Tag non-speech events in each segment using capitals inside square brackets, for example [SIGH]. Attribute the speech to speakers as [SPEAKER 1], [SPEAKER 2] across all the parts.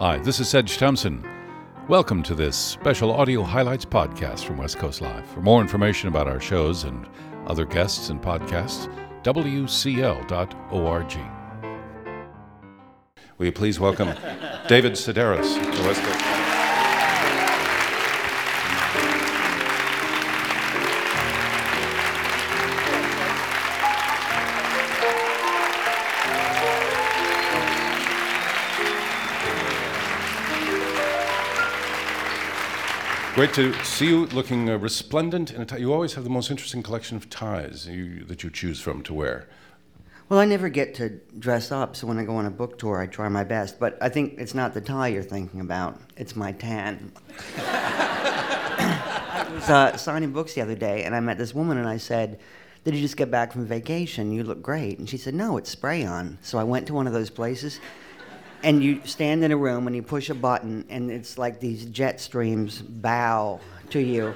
[SPEAKER 1] Hi, this is Sedge Thompson. Welcome to this special audio highlights podcast from West Coast Live. For more information about our shows and other guests and podcasts, wcl.org. Will you please welcome [LAUGHS] David Sedaris to West Coast Great to see you looking uh, resplendent in a tie. You always have the most interesting collection of ties you, that you choose from to wear.
[SPEAKER 2] Well, I never get to dress up, so when I go on a book tour, I try my best. But I think it's not the tie you're thinking about, it's my tan. I was uh, signing books the other day, and I met this woman, and I said, Did you just get back from vacation? You look great. And she said, No, it's spray on. So I went to one of those places and you stand in a room and you push a button and it's like these jet streams bow to you.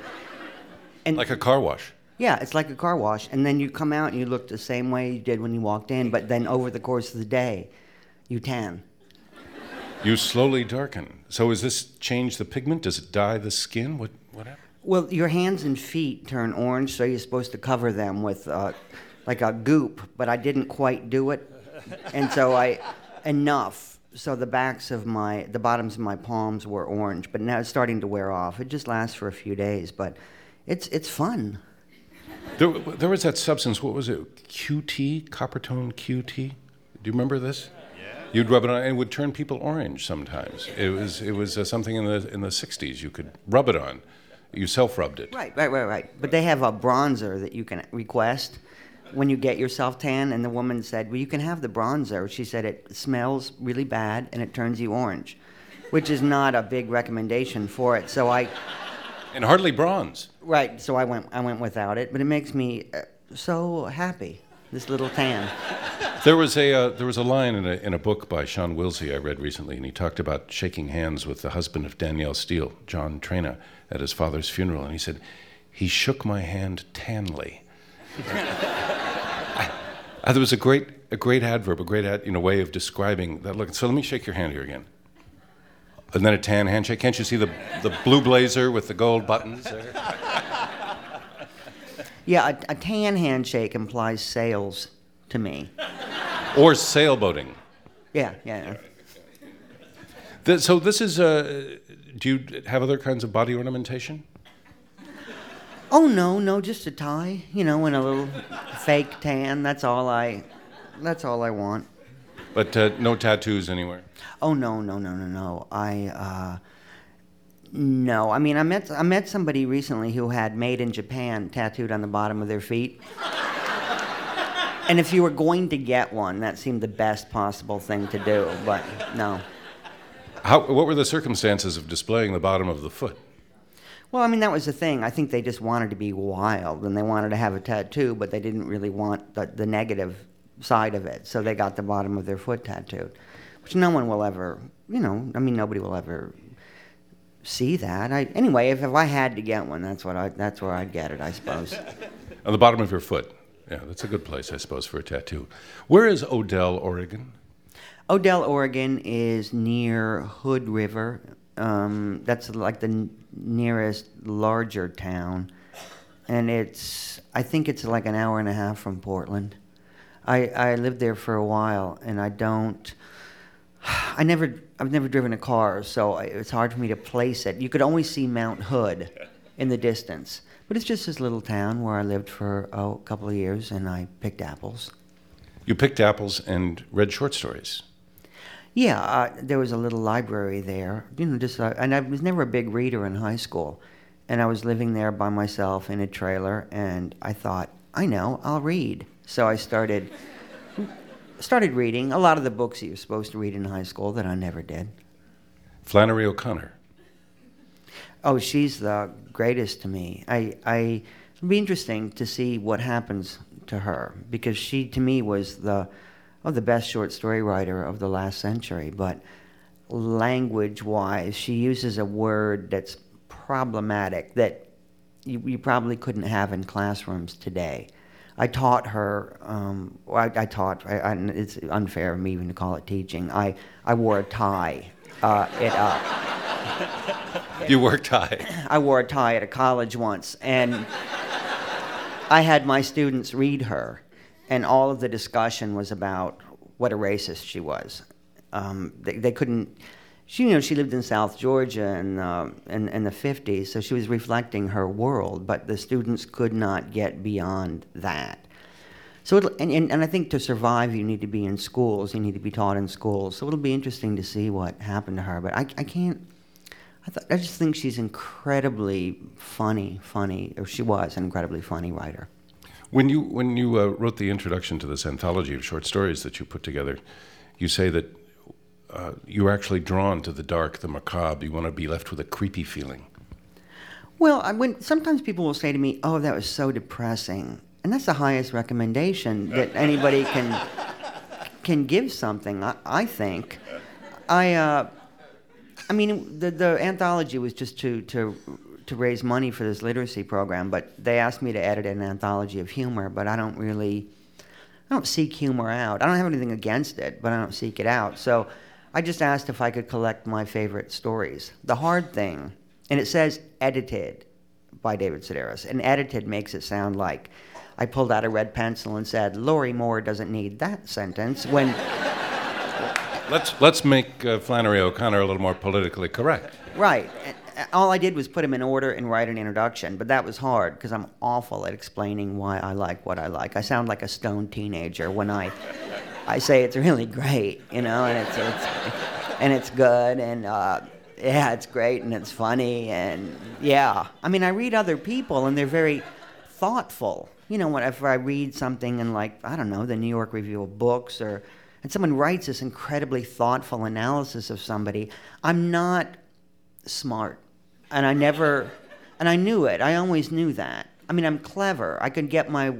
[SPEAKER 1] And like a car wash.
[SPEAKER 2] Yeah it's like a car wash. And then you come out and you look the same way you did when you walked in but then over the course of the day you tan.
[SPEAKER 1] You slowly darken. So does this change the pigment? Does it dye the skin? What what happens
[SPEAKER 2] well your hands and feet turn orange so you're supposed to cover them with uh, like a goop but i didn't quite do it. And so i enough so the backs of my the bottoms of my palms were orange, but now it's starting to wear off. It just lasts for a few days, but it's it's fun.
[SPEAKER 1] There, there was that substance. What was it? QT, Coppertone QT. Do you remember this? Yeah. You'd rub it on, and it would turn people orange sometimes. It was it was uh, something in the in the '60s. You could rub it on. You self rubbed it.
[SPEAKER 2] Right, right, right, right. But they have a bronzer that you can request when you get yourself tan, and the woman said, Well, you can have the bronzer. She said it smells really bad and it turns you orange, which is not a big recommendation for it. So I.
[SPEAKER 1] And hardly bronze.
[SPEAKER 2] Right, so I went, I went without it, but it makes me uh, so happy, this little tan.
[SPEAKER 1] There was a uh, there was a line in a in a book by Sean Wilsey I read recently, and he talked about shaking hands with the husband of Danielle Steel, John Traina, at his father's funeral, and he said, "He shook my hand tanly." [LAUGHS] I, there was a great, a great adverb, a great ad, you know, way of describing that look. So let me shake your hand here again. And then a tan handshake. Can't you see the, the blue blazer with the gold buttons there? [LAUGHS]
[SPEAKER 2] Yeah, a, a tan handshake implies sales to me.
[SPEAKER 1] Or sailboating.
[SPEAKER 2] Yeah, yeah.
[SPEAKER 1] The, so this is, uh, do you have other kinds of body ornamentation?
[SPEAKER 2] Oh no, no, just a tie, you know, and a little fake tan. That's all I. That's all I want.
[SPEAKER 1] But uh, no tattoos anywhere.
[SPEAKER 2] Oh no, no, no, no, no. I. Uh, no, I mean I met I met somebody recently who had "Made in Japan" tattooed on the bottom of their feet. and if you were going to get one, that seemed the best possible thing to do. But no.
[SPEAKER 1] How, what were the circumstances of displaying the bottom of the foot?
[SPEAKER 2] Well, I mean, that was the thing. I think they just wanted to be wild and they wanted to have a tattoo, but they didn't really want the, the negative side of it. So they got the bottom of their foot tattooed, which no one will ever, you know, I mean, nobody will ever see that. I, anyway, if, if I had to get one, that's, what I, that's where I'd get it, I suppose. [LAUGHS]
[SPEAKER 1] On the bottom of your foot. Yeah, that's a good place, I suppose, for a tattoo. Where is Odell, Oregon?
[SPEAKER 2] Odell, Oregon is near Hood River. Um, that's like the nearest larger town, and it's I think it's like an hour and a half from Portland. I I lived there for a while, and I don't. I never I've never driven a car, so it's hard for me to place it. You could always see Mount Hood [LAUGHS] in the distance, but it's just this little town where I lived for oh, a couple of years, and I picked apples.
[SPEAKER 1] You picked apples and read short stories.
[SPEAKER 2] Yeah, uh, there was a little library there. You know, just uh, and I was never a big reader in high school, and I was living there by myself in a trailer, and I thought, I know, I'll read. So I started [LAUGHS] started reading a lot of the books that you're supposed to read in high school that I never did.
[SPEAKER 1] Flannery O'Connor.
[SPEAKER 2] Oh, she's the greatest to me. I I it'd be interesting to see what happens to her because she to me was the of the best short story writer of the last century, but language wise, she uses a word that's problematic that you, you, probably couldn't have in classrooms today. I taught her, um, I, I, taught, I, I, it's unfair of me even to call it teaching. I, I wore a tie Uh, it, uh,
[SPEAKER 1] You wore a tie. [COUGHS]
[SPEAKER 2] I wore a tie at a college once, and I had my students read her, and all of the discussion was about what a racist she was. Um, they, they couldn't. She, you know, she lived in South Georgia in, uh, in, in the 50s, so she was reflecting her world, but the students could not get beyond that. So, and, and, and I think to survive, you need to be in schools. You need to be taught in schools. So it'll be interesting to see what happened to her. But I, I can't. I, th- I just think she's incredibly funny, funny, or she was an incredibly funny writer.
[SPEAKER 1] When you when you uh, wrote the introduction to this anthology of short stories that you put together, you say that uh, you're actually drawn to the dark, the macabre. You want to be left with a creepy feeling.
[SPEAKER 2] Well, I, when sometimes people will say to me, "Oh, that was so depressing," and that's the highest recommendation that anybody can can give something. I, I think. I. Uh, I mean, the the anthology was just to to to raise money for this literacy program, but they asked me to edit an anthology of humor, but I don't really. I don't seek humor out. I don't have anything against it, but I don't seek it out. So I just asked if I could collect my favorite stories. The hard thing, and it says edited by David Sedaris, and edited makes it sound like I pulled out a red pencil and said, Lorrie Moore doesn't need that sentence, when
[SPEAKER 1] Let's let's make uh, Flannery O'Connor a little more politically correct.
[SPEAKER 2] Right. All I did was put them in order and write an introduction, but that was hard because I'm awful at explaining why I like what I like. I sound like a stoned teenager when I, I say it's really great, you know, and it's, it's and it's good, and uh, yeah, it's great, and it's funny, and yeah. I mean, I read other people, and they're very thoughtful. You know, whenever I read something in like I don't know the New York Review of Books or and someone writes this incredibly thoughtful analysis of somebody, I'm not smart. And I never, and I knew it. I always knew that. I mean, I'm clever. I could get my,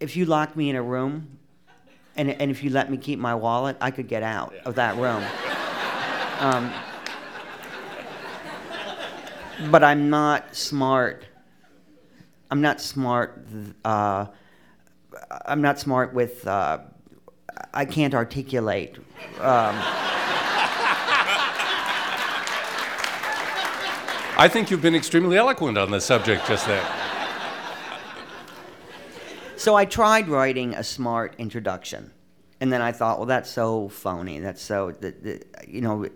[SPEAKER 2] if you lock me in a room and, and if you let me keep my wallet, I could get out of that room. Um, but I'm not smart. I'm not smart. Uh, I'm not smart with. Uh, I can't articulate. Um,
[SPEAKER 1] I think you've been extremely eloquent on the subject just there.
[SPEAKER 2] so I tried writing a smart introduction. And then I thought, well, that's so phony. That's so, the, the, you know,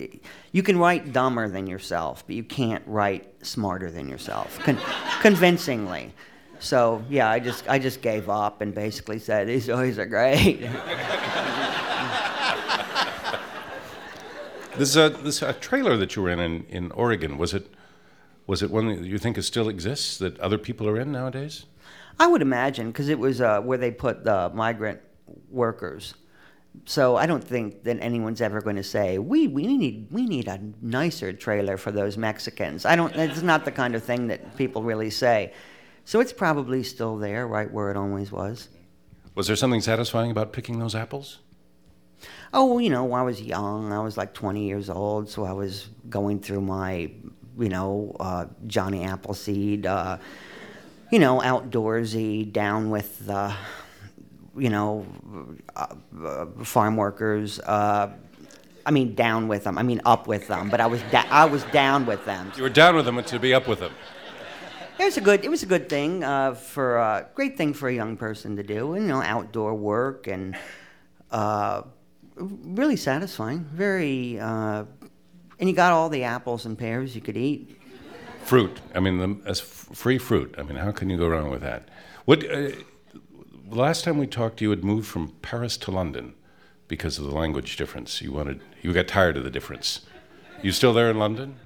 [SPEAKER 2] you can write dumber than yourself, but you can't write smarter than yourself, con- [LAUGHS] convincingly. So yeah, I just I just gave up and basically said these stories are great. [LAUGHS]
[SPEAKER 1] This is a, this uh, trailer that you were in, in in Oregon was it was it one that you think it still exists that other people are in nowadays?
[SPEAKER 2] I would imagine because it was uh, where they put the migrant workers. So I don't think that anyone's ever going to say we we need we need a nicer trailer for those Mexicans. I don't. It's not the kind of thing that people really say. So it's probably still there, right where it always was.
[SPEAKER 1] Was there something satisfying about picking those apples?
[SPEAKER 2] Oh, you know, I was young. I was like 20 years old, so I was going through my, you know, uh, Johnny Appleseed, uh, you know, outdoorsy, down with the, you know, uh, uh farm workers. Uh, I mean, down with them. I mean, up with them. But I was da- I was down with them.
[SPEAKER 1] You were down with them until to be up with them.
[SPEAKER 2] It was a good. It was a good thing uh, for a great thing for a young person to do. You know, outdoor work and uh, really satisfying. Very, uh, and you got all the apples and pears you could eat.
[SPEAKER 1] Fruit. I mean, the, as free fruit. I mean, how can you go wrong with that? What? Uh, last time we talked, you had moved from Paris to London because of the language difference. You wanted. You got tired of the difference. You still there in London?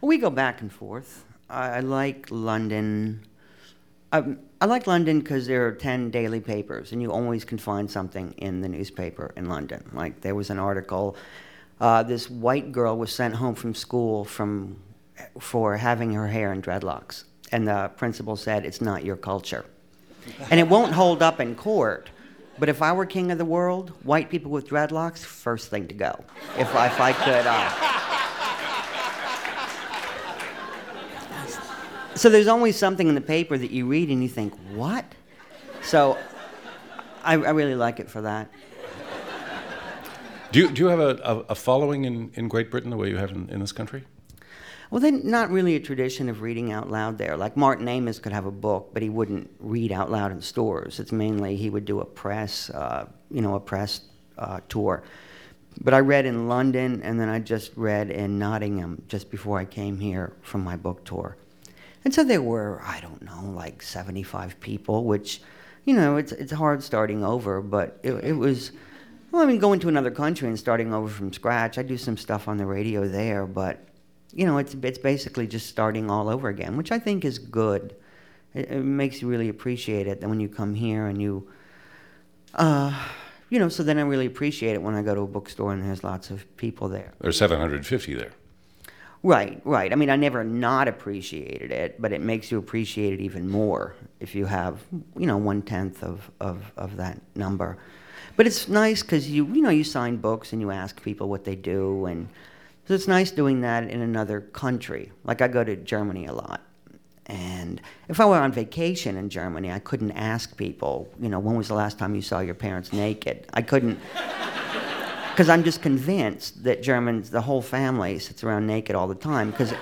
[SPEAKER 2] We go back and forth. I, I like London. I, um, I like London because there are 10 daily papers, and you always can find something in the newspaper in London. Like, there was an article uh, this white girl was sent home from school from, for having her hair in dreadlocks. And the principal said, It's not your culture. And it won't hold up in court. But if I were king of the world, white people with dreadlocks, first thing to go. If, if I could. Uh, so there's always something in the paper that you read and you think, what? So I, I really like it for that.
[SPEAKER 1] Do you, do you have a, a, a following in, in Great Britain the way you have in, in this country?
[SPEAKER 2] Well, then, not really a tradition of reading out loud there. Like Martin Amis could have a book, but he wouldn't read out loud in stores. It's mainly he would do a press, uh, you know, a press uh, tour. But I read in London, and then I just read in Nottingham just before I came here from my book tour. And so there were, I don't know, like 75 people, which, you know, it's, it's hard starting over, but it, it was, well, I mean, going to another country and starting over from scratch. I do some stuff on the radio there, but you know, it's it's basically just starting all over again, which I think is good. It, it makes you really appreciate it. Then when you come here and you, uh, you know, so then I really appreciate it when I go to a bookstore and there's lots of people there.
[SPEAKER 1] There's 750 there.
[SPEAKER 2] Right, right. I mean, I never not appreciated it, but it makes you appreciate it even more if you have, you know, one tenth of, of, of that number. But it's nice because you, you know, you sign books and you ask people what they do, and so it's nice doing that in another country. Like I go to Germany a lot. And if I were on vacation in Germany, I couldn't ask people, you know, when was the last time you saw your parents naked? I couldn't, because I'm just convinced that Germans, the whole family, sits around naked all the time. Because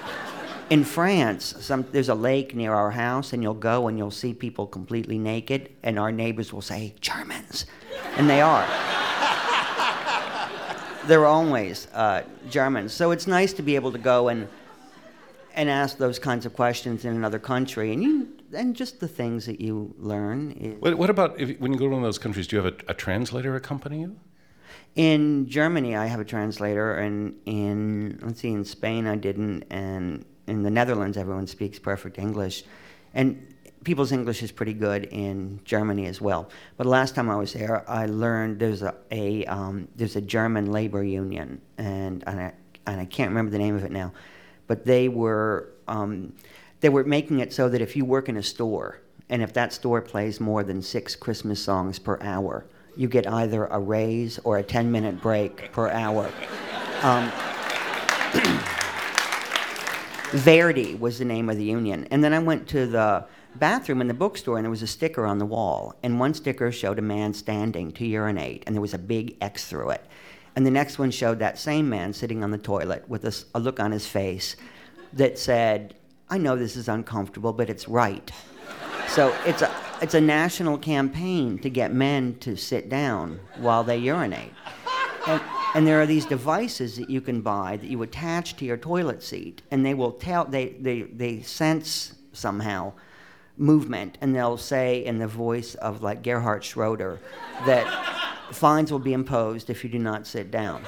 [SPEAKER 2] in France, some, there's a lake near our house, and you'll go and you'll see people completely naked, and our neighbors will say, Germans. And they are they're always uh, Germans. So it's nice to be able to go and and ask those kinds of questions in another country, and you and just the things that you learn.
[SPEAKER 1] What, what about if, when you go to one of those countries? Do you have a, a translator accompany you?
[SPEAKER 2] In Germany, I have a translator, and in let's see, in Spain, I didn't, and in the Netherlands, everyone speaks perfect English, and people's English is pretty good in Germany as well. But last time I was there, I learned there's a, a um, there's a German labor union, and and I, and I can't remember the name of it now, but they were um, they were making it so that if you work in a store, and if that store plays more than six Christmas songs per hour, you get either a raise or a 10 minute break per hour. Um, [CLEARS THROAT] Verdi was the name of the union. And then I went to the bathroom in the bookstore and there was a sticker on the wall. And one sticker showed a man standing to urinate and there was a big X through it. And the next one showed that same man sitting on the toilet with a look on his face that said, I know this is uncomfortable, but it's right. So it's a, it's a national campaign to get men to sit down while they urinate. And, and there are these devices that you can buy that you attach to your toilet seat, and they will tell, they, they, they sense somehow movement, and they'll say in the voice of like Gerhard Schroeder that fines will be imposed if you do not sit down.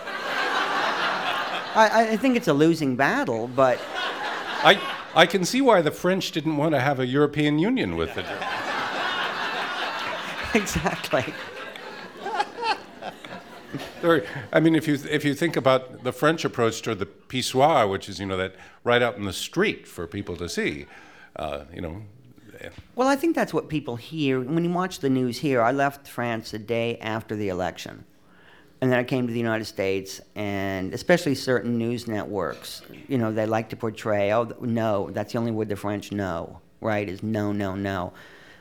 [SPEAKER 2] I, I think it's a losing battle, but
[SPEAKER 1] I, I can see why the French didn't want to have a European Union with it. [LAUGHS]
[SPEAKER 2] exactly.
[SPEAKER 1] I mean, if you if you think about the French approach toward the pissoir, which is you know that right out in the street for people to see, uh, you know,
[SPEAKER 2] Well, I think that's what people hear. When you watch the news here, I left France a day after the election. And then I came to the United States, and especially certain news networks, you know, they like to portray, oh, no, that's the only word the French know, right? Is no, no, no.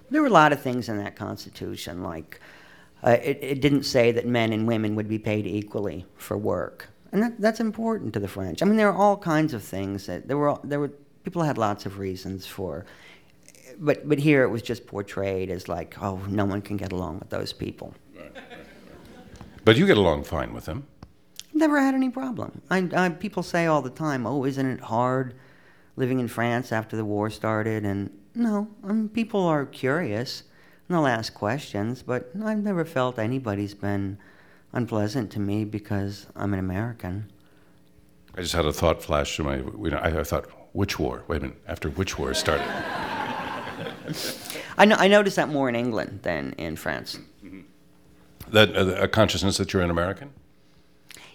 [SPEAKER 2] There were a lot of things in that Constitution, like uh, it, it didn't say that men and women would be paid equally for work. And that, that's important to the French. I mean, there are all kinds of things that there were, there were, people had lots of reasons for but but here it was just portrayed as like, oh, no one can get along with those people.
[SPEAKER 1] but you get along fine with them.
[SPEAKER 2] Never had any problem. I, I, people say all the time, oh, isn't it hard living in France after the war started? And no, I mean, people are curious and they'll ask questions, but I've never felt anybody's been unpleasant to me because I'm an American.
[SPEAKER 1] I just had a thought flash to my. You know, I, I thought, which war? Wait a minute. After which war started? [LAUGHS]
[SPEAKER 2] I, no, I noticed that more in England than in France.
[SPEAKER 1] that uh, a consciousness that you're an American.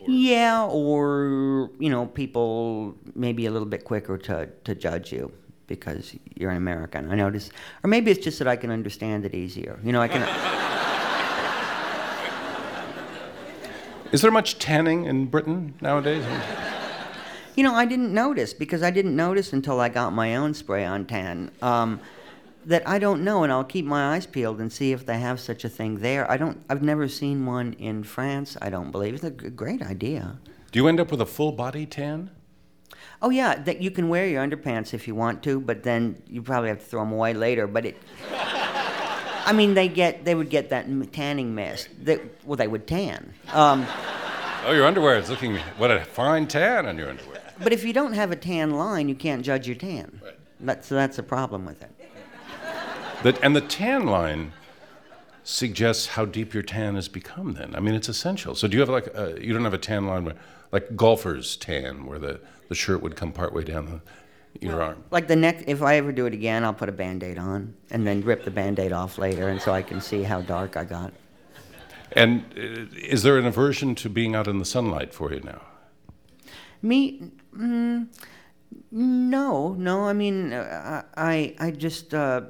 [SPEAKER 2] Yeah, or you know, people maybe a little bit quicker to, to judge you because you're an American. I notice, or maybe it's just that I can understand it easier. You know, I can. [LAUGHS]
[SPEAKER 1] Is there much tanning in Britain nowadays?
[SPEAKER 2] You know, I didn't notice because I didn't notice until I got my own spray on tan. Um, that I don't know, and I'll keep my eyes peeled and see if they have such a thing there. I don't. I've never seen one in France. I don't believe it's a great idea.
[SPEAKER 1] Do you end up with a full body tan?
[SPEAKER 2] Oh yeah, that you can wear your underpants if you want to, but then you probably have to throw them away later. But it. [LAUGHS] I mean, they get they would get that tanning mist. That well, they would tan. Um,
[SPEAKER 1] Oh, your underwear is looking. What a fine tan on your underwear.
[SPEAKER 2] but if you don't have a tan line, you can't judge your tan.
[SPEAKER 1] Right.
[SPEAKER 2] That's that's a problem with it.
[SPEAKER 1] The, and the tan line suggests how deep your tan has become. Then, I mean, it's essential. So, do you have like a, you don't have a tan line where, like golfers tan, where the, the shirt would come partway down the, your arm?
[SPEAKER 2] Like the next, if I ever do it again, I'll put a band-aid on and then rip the band-aid off later, and so I can see how dark I got.
[SPEAKER 1] And uh, is there an aversion to being out in the sunlight for you now?
[SPEAKER 2] Me, mm, no, no. I mean, uh, I, I just, uh,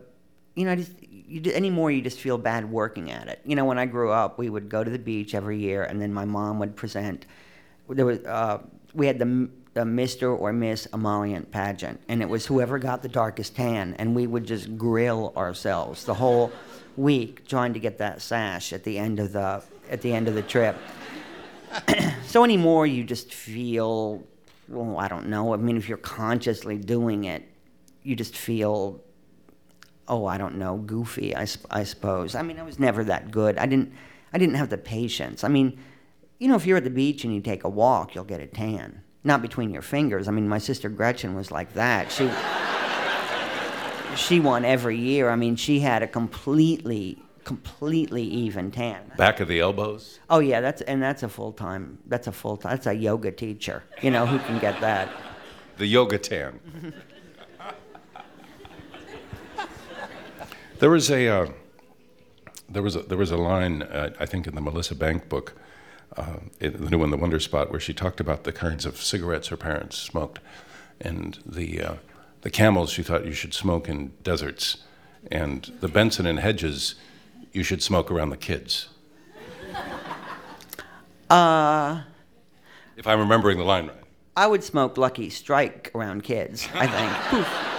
[SPEAKER 2] you know, just you, anymore you just feel bad working at it. You know, when I grew up, we would go to the beach every year, and then my mom would present. There was, uh, we had the, the Mr. or Miss Emollient pageant, and it was whoever got the darkest tan, and we would just grill ourselves the whole week trying to get that sash at the end of the at the end of the trip. [COUGHS] so anymore you just feel well i don't know i mean if you're consciously doing it you just feel oh i don't know goofy I, I suppose i mean i was never that good i didn't i didn't have the patience i mean you know if you're at the beach and you take a walk you'll get a tan not between your fingers i mean my sister gretchen was like that she she won every year i mean she had a completely completely even tan
[SPEAKER 1] Back of the elbows?
[SPEAKER 2] Oh yeah, that's and that's a full time. That's a full time. That's a yoga teacher. You know who can get that?
[SPEAKER 1] The yoga tan. [LAUGHS] there was a uh, there was a, there was a line uh, I think in the Melissa Bank book, uh, in the new one, The Wonder Spot, where she talked about the kinds of cigarettes her parents smoked, and the uh, the camels she thought you should smoke in deserts, and the Benson and Hedges you should smoke around the kids.
[SPEAKER 2] Uh,
[SPEAKER 1] If I'm remembering the line right.
[SPEAKER 2] I would smoke Lucky Strike around kids. I think. [LAUGHS]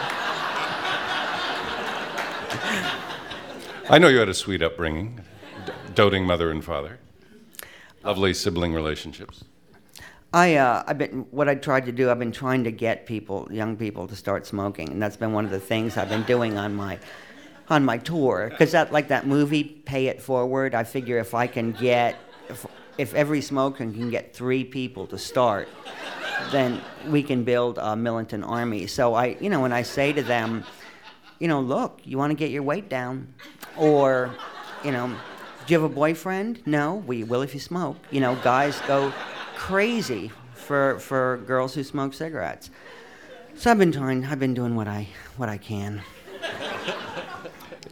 [SPEAKER 2] [LAUGHS]
[SPEAKER 1] I know you had a sweet upbringing, doting mother and father, lovely sibling relationships.
[SPEAKER 2] I uh, I've been what I tried to do. I've been trying to get people, young people, to start smoking, and that's been one of the things I've been doing on my on my tour. Because that like that movie, Pay It Forward. I figure if I can get if, if every smoker can get three people to start, then we can build a militant army. So I, you know, when I say to them, you know, look, you want to get your weight down, or, you know, do you have a boyfriend? No. Well, you will if you smoke. You know, guys go crazy for for girls who smoke cigarettes. So I've been trying. I've been doing what I what I can.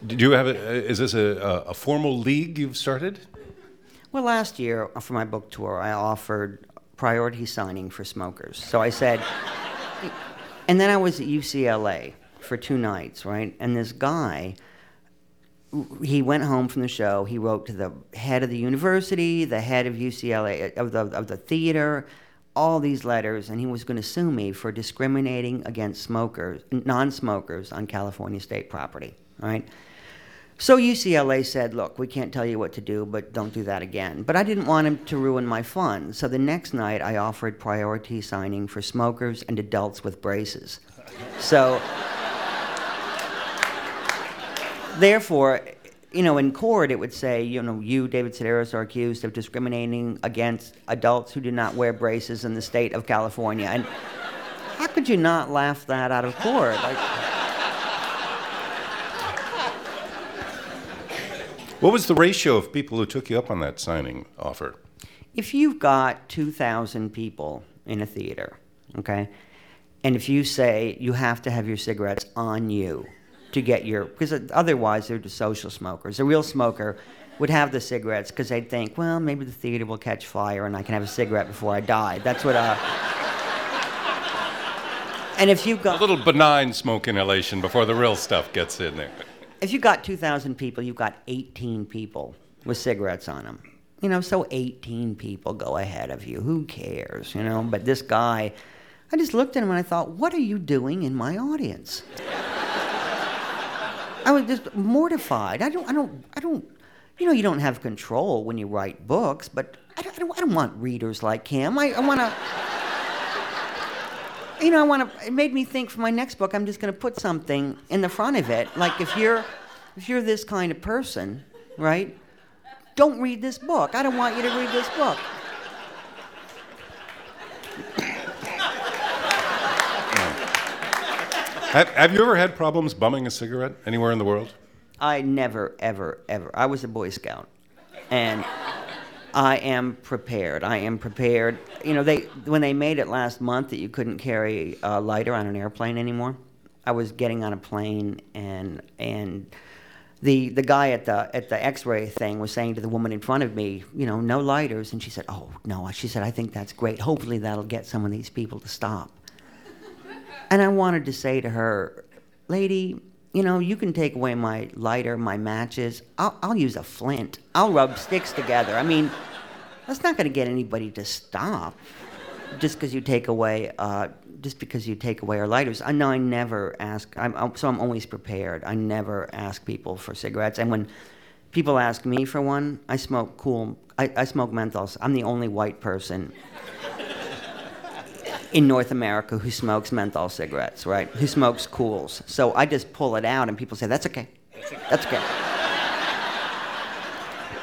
[SPEAKER 1] Do you have a, is this a, a, formal league you've started?
[SPEAKER 2] Well, last year for my book tour, I offered priority signing for smokers. So I said, and then I was at UCLA for two nights, right? And this guy, he went home from the show. He wrote to the head of the university, the head of UCLA, uh, of the, of the theater, all these letters, and he was going to sue me for discriminating against smokers, non-smokers on California state property, right? So UCLA said, look, we can't tell you what to do, but don't do that again. But I didn't want him to ruin my fun. So the next night, I offered priority signing for smokers and adults with braces. So, therefore, you know, in court, it would say, you know, you, David Sedaris, are accused of discriminating against adults who do not wear braces in the state of California. And how could you not laugh that out of court? Like,
[SPEAKER 1] What was the ratio of people who took you up on that signing offer?
[SPEAKER 2] if you've got 2,000 people in a theater, okay, and if you say you have to have your cigarettes on you to get your, because otherwise they're just social smokers. A real smoker would have the cigarettes because they'd think, well, maybe the theater will catch fire and I can have a cigarette before I die. That's what uh And if you've got A
[SPEAKER 1] little benign smoke inhalation before the real stuff gets in there.
[SPEAKER 2] if you've got 2,000 people, you've got 18 people with cigarettes on them. You know, so 18 people go ahead of you. Who cares, you know? But this guy, I just looked at him and I thought, what are you doing in my audience? I was just mortified. I don't, I don't, I don't, you know, you don't have control when you write books, but I don't, I don't, I don't want readers like him. I, I want to, you know, I want to, it made me think for my next book, I'm just going to put something in the front of it. Like if you're, if you're this kind of person, right, don't read this book. I don't want you to read this book.
[SPEAKER 1] Have, have you ever had problems bumming a cigarette anywhere in the world?
[SPEAKER 2] I never, ever, ever. I was a Boy Scout, and I am prepared. I am prepared. You know, they when they made it last month that you couldn't carry a lighter on an airplane anymore. I was getting on a plane, and and the the guy at the at the X-ray thing was saying to the woman in front of me, you know, no lighters, and she said, "Oh no," she said, "I think that's great. Hopefully that'll get some of these people to stop." And I wanted to say to her, lady, you know, you can take away my lighter, my matches. I'll, I'll use a flint. I'll rub sticks together. I mean, that's not going to get anybody to stop just because you take away, uh, just because you take away our lighters. I know I never ask, I'm, I'm, so I'm always prepared. I never ask people for cigarettes. And when people ask me for one, I smoke Kool, I, I smoke menthols. I'm the only white person in North America who smokes menthol cigarettes, right? Who smokes Kools. So I just pull it out, and people say, "That's okay. That's okay."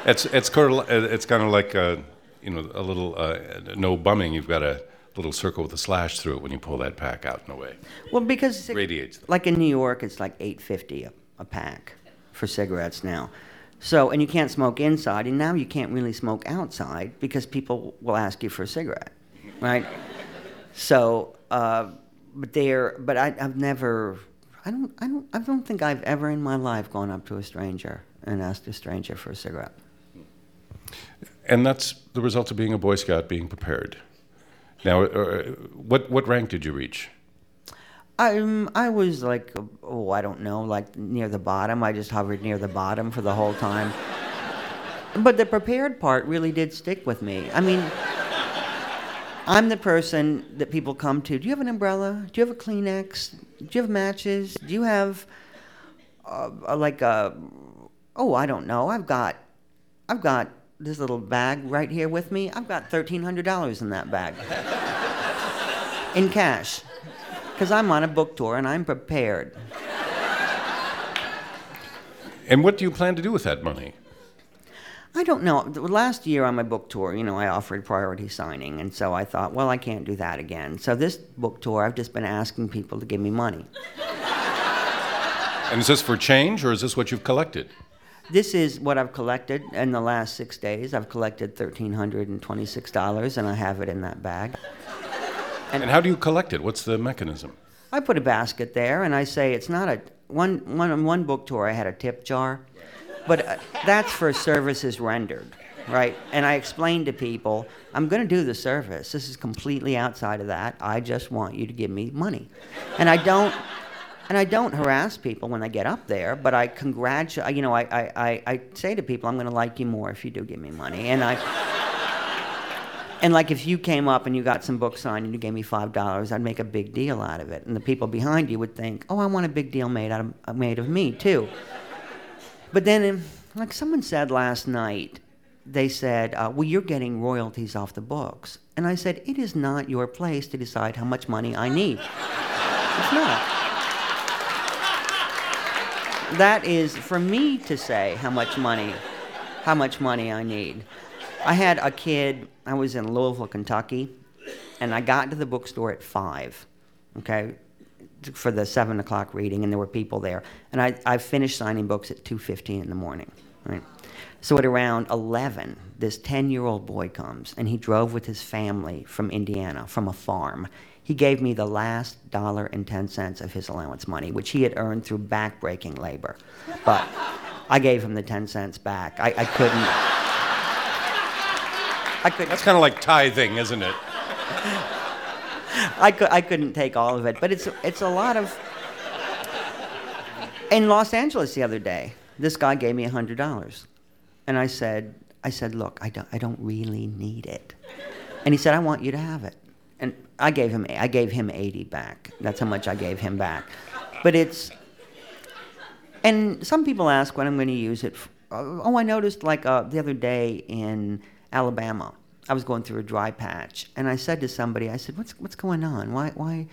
[SPEAKER 1] It's it's kind of it's kind of like uh, you know a little uh, no bumming. You've got a little circle with a slash through it when you pull that pack out in a way.
[SPEAKER 2] Well, because it
[SPEAKER 1] Radiates them.
[SPEAKER 2] like in New York, it's like eight fifty a, a pack for cigarettes now. So, and you can't smoke inside, and now you can't really smoke outside because people will ask you for a cigarette, right? So, uh, but there, but I, I've never, I don't, I don't, I don't think I've ever in my life gone up to a stranger and asked a stranger for a cigarette.
[SPEAKER 1] And that's the result of being a Boy Scout, being prepared. Now, uh, what what rank did you reach?
[SPEAKER 2] Um, I was like, oh, I don't know, like near the bottom. I just hovered near the bottom for the whole time. but the prepared part really did stick with me. I mean, I'm the person that people come to. Do you have an umbrella? Do you have a Kleenex? Do you have matches? Do you have uh, like a oh I don't know. I've got I've got this little bag right here with me. I've got thirteen hundred dollars in that bag [LAUGHS] in cash because I'm on a book tour and I'm prepared.
[SPEAKER 1] And what do you plan to do with that money?
[SPEAKER 2] I don't know. Last year on my book tour, you know, I offered priority signing, and so I thought, well, I can't do that again. So this book tour, I've just been asking people to give me money.
[SPEAKER 1] And is this for change, or is this what you've collected?
[SPEAKER 2] This is what I've collected in the last six days. I've collected thirteen hundred and twenty-six dollars, and I have it in that bag.
[SPEAKER 1] And how do you collect it? What's the mechanism?
[SPEAKER 2] I put a basket there, and I say it's not a one. One on one book tour, I had a tip jar, but uh, that's for services rendered, right? And I explained to people, I'm going to do the service. This is completely outside of that. I just want you to give me money, and I don't. And I don't harass people when I get up there, but I congratulate. You know, I, I, I, I say to people, I'm going to like you more if you do give me money, and I. And like if you came up and you got some books signed and you gave me five dollars, I'd make a big deal out of it, and the people behind you would think, "Oh, I want a big deal made out of made of me too." But then, um, like someone said last night, they said, uh, "Well, you're getting royalties off the books," and I said, "It is not your place to decide how much money I need. It's not." That is for me to say how much money, how much money I need. I had a kid, I was in Louisville, Kentucky, and I got to the bookstore at five, okay, for the seven o'clock reading, and there were people there. And I, I finished signing books at 2.15 in the morning, right? So at around 11, this 10-year-old boy comes, and he drove with his family from Indiana, from a farm. He gave me the last dollar and 10 cents of his allowance money, which he had earned through backbreaking labor. But I gave him the 10 cents back. I, I couldn't... I couldn't.
[SPEAKER 1] That's kind of like tithing, isn't it?
[SPEAKER 2] I, could, I couldn't take all of it, but it's, it's a lot of. In Los Angeles the other day, this guy gave me $100. And I said, I said, look, I don't, I don't really need it. And he said, I want you to have it. And I gave him, I gave him 80 back. That's how much I gave him back. But it's, And some people ask when I'm going to use it. f- uh, Oh, I noticed like uh, the other day in Alabama, I was going through a dry patch, and I said to somebody, I said, "What's what's going on? Why why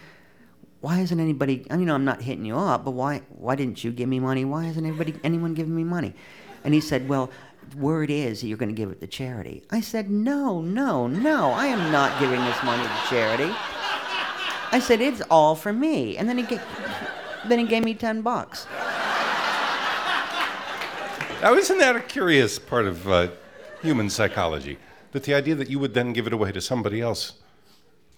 [SPEAKER 2] why isn't anybody? I mean, I'm not hitting you up, but why why didn't you give me money? Why isn't anybody anyone giving me money?" And he said, "Well." Word is that you're going to give it to charity. I said, No, no, no, I am not giving this money to charity. I said, It's all for me. And then he, ga- then he gave me 10 bucks.
[SPEAKER 1] Now, isn't that a curious part of uh, human psychology? That the idea that you would then give it away to somebody else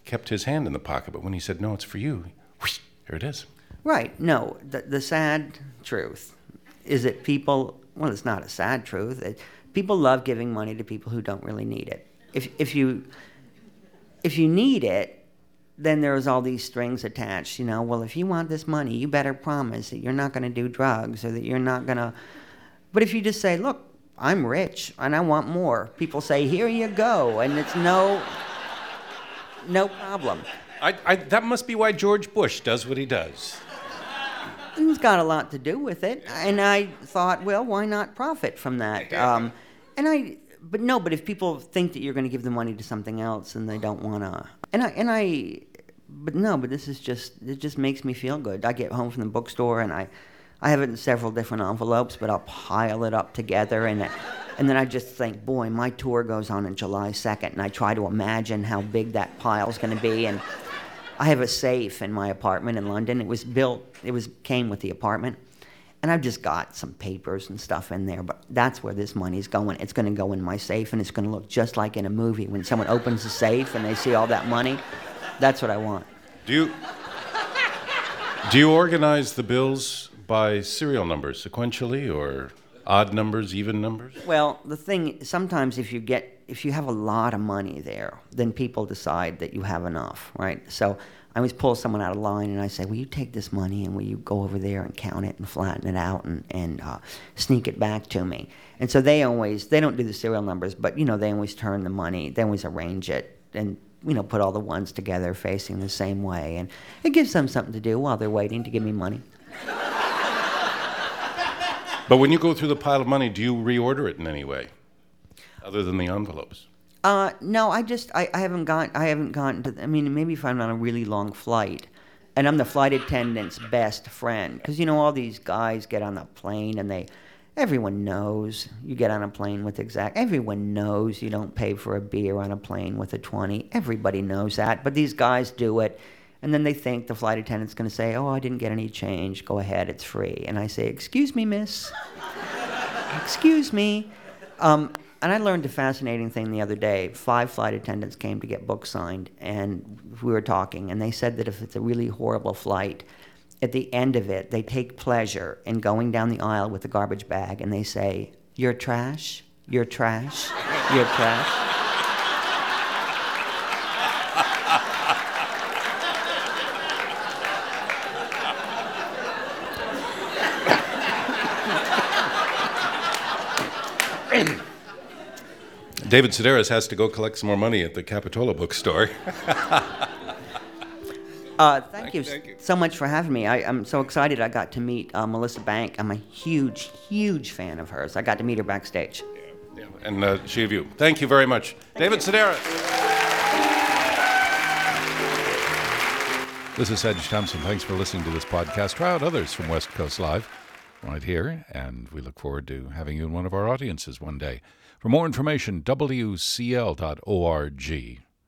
[SPEAKER 1] kept his hand in the pocket, but when he said, no, it's for you, whoosh, here it is.
[SPEAKER 2] Right. No, the, the sad truth is that people, well, it's not a sad truth. It, people love giving money to people who don't really need it. If, if, you, if you need it, then there's all these strings attached. You know, well, if you want this money, you better promise that you're not going to do drugs or that you're not going to. But if you just say, look, I'm rich and I want more, people say, here you go. And it's no, no problem.
[SPEAKER 1] I, I, that must be why George Bush does what he does.
[SPEAKER 2] It's got a lot to do with it, and I thought, well, why not profit from that? Um, and I, but no, but if people think that you're going to give the money to something else and they don't want to, and I, and I, but no, but this is just, it just makes me feel good. I get home from the bookstore and I, I have it in several different envelopes, but I'll pile it up together and. And then I just think, boy, my tour goes on on July 2nd, and I try to imagine how big that pile's going to be. And I have a safe in my apartment in London. It was built, it was came with the apartment. And I've just got some papers and stuff in there, but that's where this money's going. It's going to go in my safe and it's going to look just like in a movie. When someone opens the safe and they see all that money, that's what I want.
[SPEAKER 1] Do you, do you organize the bills by serial numbers sequentially or odd numbers, even numbers?
[SPEAKER 2] Well, the thing sometimes if you get if you have a lot of money there, then people decide that you have enough, right? So I always pull someone out of line and I say, "Will you take this money and will you go over there and count it and flatten it out and and uh, sneak it back to me?" And so they always they don't do the serial numbers, but you know they always turn the money, they always arrange it and you know put all the ones together facing the same way, and it gives them something to do while they're waiting to give me money.
[SPEAKER 1] But when you go through the pile of money, do you reorder it in any way, other than the envelopes?
[SPEAKER 2] Uh, no, I just I, I haven't gone I haven't gotten to. I mean, maybe if I'm on a really long flight, and I'm the flight attendant's best friend, because you know all these guys get on the plane and they, everyone knows you get on a plane with exact. Everyone knows you don't pay for a beer on a plane with a twenty. Everybody knows that, but these guys do it. And then they think the flight attendant's going to say, "Oh, I didn't get any change. Go ahead, it's free." And I say, "Excuse me, miss." Excuse me. Um, and I learned a fascinating thing the other day. Five flight attendants came to get books signed, and we were talking, and they said that if it's a really horrible flight, at the end of it, they take pleasure in going down the aisle with a garbage bag and they say, You're trash, you're trash, you're trash.
[SPEAKER 1] David Sedaris has to go collect some more money at the Capitola bookstore. [LAUGHS]
[SPEAKER 2] Uh, thank, you,
[SPEAKER 1] thank you.
[SPEAKER 2] so much for having me. I, I'm so excited I got to meet uh, Melissa Bank. I'm a huge, huge fan of hers. I got to meet her backstage.
[SPEAKER 1] Yeah, and uh, she of you. Thank you very much. David Sedaris. This is Sedge Thompson. Thanks for listening to this podcast. Try out others from West Coast Live right here, and we look forward to having you in one of our audiences one day. For more information, wcl.org.